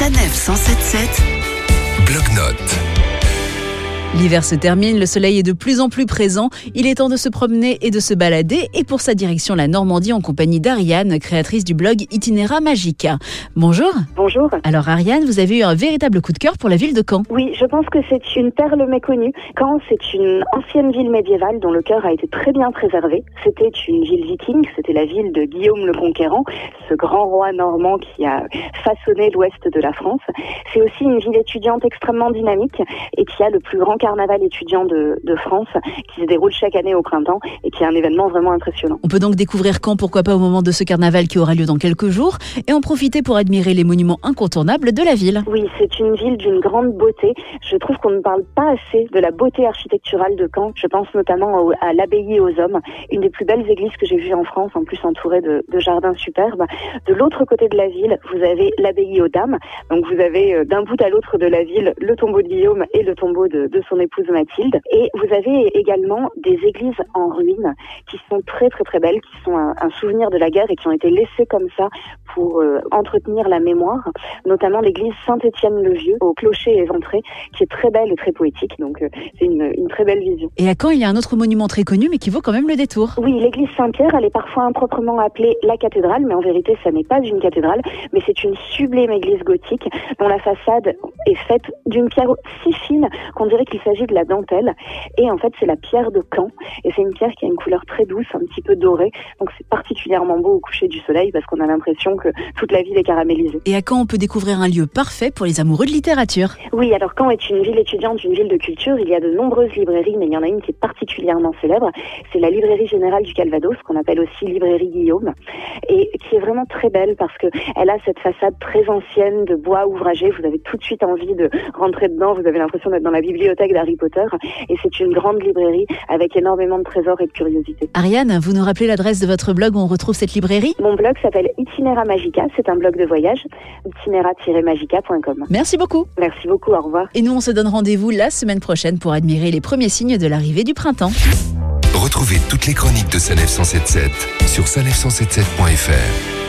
Sanef 177 Bloc-notes. L'hiver se termine, le soleil est de plus en plus présent. Il est temps de se promener et de se balader. Et pour sa direction, la Normandie en compagnie d'Ariane, créatrice du blog Itinéra Magica. Bonjour. Bonjour. Alors Ariane, vous avez eu un véritable coup de cœur pour la ville de Caen. Oui, je pense que c'est une perle méconnue. Caen, c'est une ancienne ville médiévale dont le cœur a été très bien préservé. C'était une ville viking, c'était la ville de Guillaume le Conquérant, ce grand roi normand qui a façonné l'ouest de la France. C'est aussi une ville étudiante extrêmement dynamique et qui a le plus grand carnaval étudiant de, de, France qui se déroule chaque année au printemps et qui est un événement vraiment impressionnant. On peut donc découvrir quand, pourquoi pas au moment de ce carnaval qui aura lieu dans quelques jours et en profiter pour admirer les monuments incontournables de la ville. Oui, c'est une ville d'une grande beauté. Je trouve qu'on ne parle pas assez de la beauté architecturale de Caen. Je pense notamment à l'abbaye aux hommes, une des plus belles églises que j'ai vues en France, en plus entourée de, de jardins superbes. De l'autre côté de la ville, vous avez l'abbaye aux dames. Donc vous avez euh, d'un bout à l'autre de la ville le tombeau de Guillaume et le tombeau de, de son épouse Mathilde. Et vous avez également des églises en ruine qui sont très très très belles, qui sont un, un souvenir de la guerre et qui ont été laissées comme ça pour euh, entretenir la mémoire, notamment l'église Saint-Étienne-le-Vieux au clocher éventré, qui est très belle et très poétique. Donc euh, c'est une, une, très belle vision. Et à Caen, il y a un autre monument très connu, mais qui vaut quand même le détour. Oui, l'église Saint-Pierre, elle est parfois improprement appelée la cathédrale, mais en vérité, ça n'est pas une cathédrale, mais c'est une sublime église gothique dont la façade est faite d'une pierre si fine qu'on dirait qu'il s'agit de la dentelle. Et en fait, c'est la pierre de Caen. Et c'est une pierre qui a une couleur très douce, un petit peu dorée. Donc c'est particulièrement beau au coucher du soleil parce qu'on a l'impression que toute la ville est caramélisée. Et à Caen, on peut découvrir un lieu parfait pour les amoureux de littérature. Oui, alors Caen est une ville étudiante, une ville de culture. Il y a de nombreuses librairies, mais il y en a une qui est particulièrement célèbre. C'est la librairie générale du Calvados, qu'on appelle aussi librairie Guillaume, et qui est vraiment très belle parce que elle a cette façade très ancienne de bois ouvragé. Vous avez tout de suite envie de rentrer dedans. Vous avez l'impression d'être dans la bibliothèque d'Harry Potter. Et c'est une grande librairie avec énormément de trésors et de curiosités. Ariane, vous nous rappelez l'adresse de votre blog où on retrouve cette librairie? Mon blog s'appelle Itinéra Magica. C'est un blog de voyage. Itinéra-magica.com. Merci beaucoup. Merci beaucoup. Au revoir. Et nous, on se donne rendez-vous la semaine prochaine pour admirer les premiers signes de l'arrivée du printemps. Retrouvez toutes les chroniques de Sanef 177 sur sanef177.fr.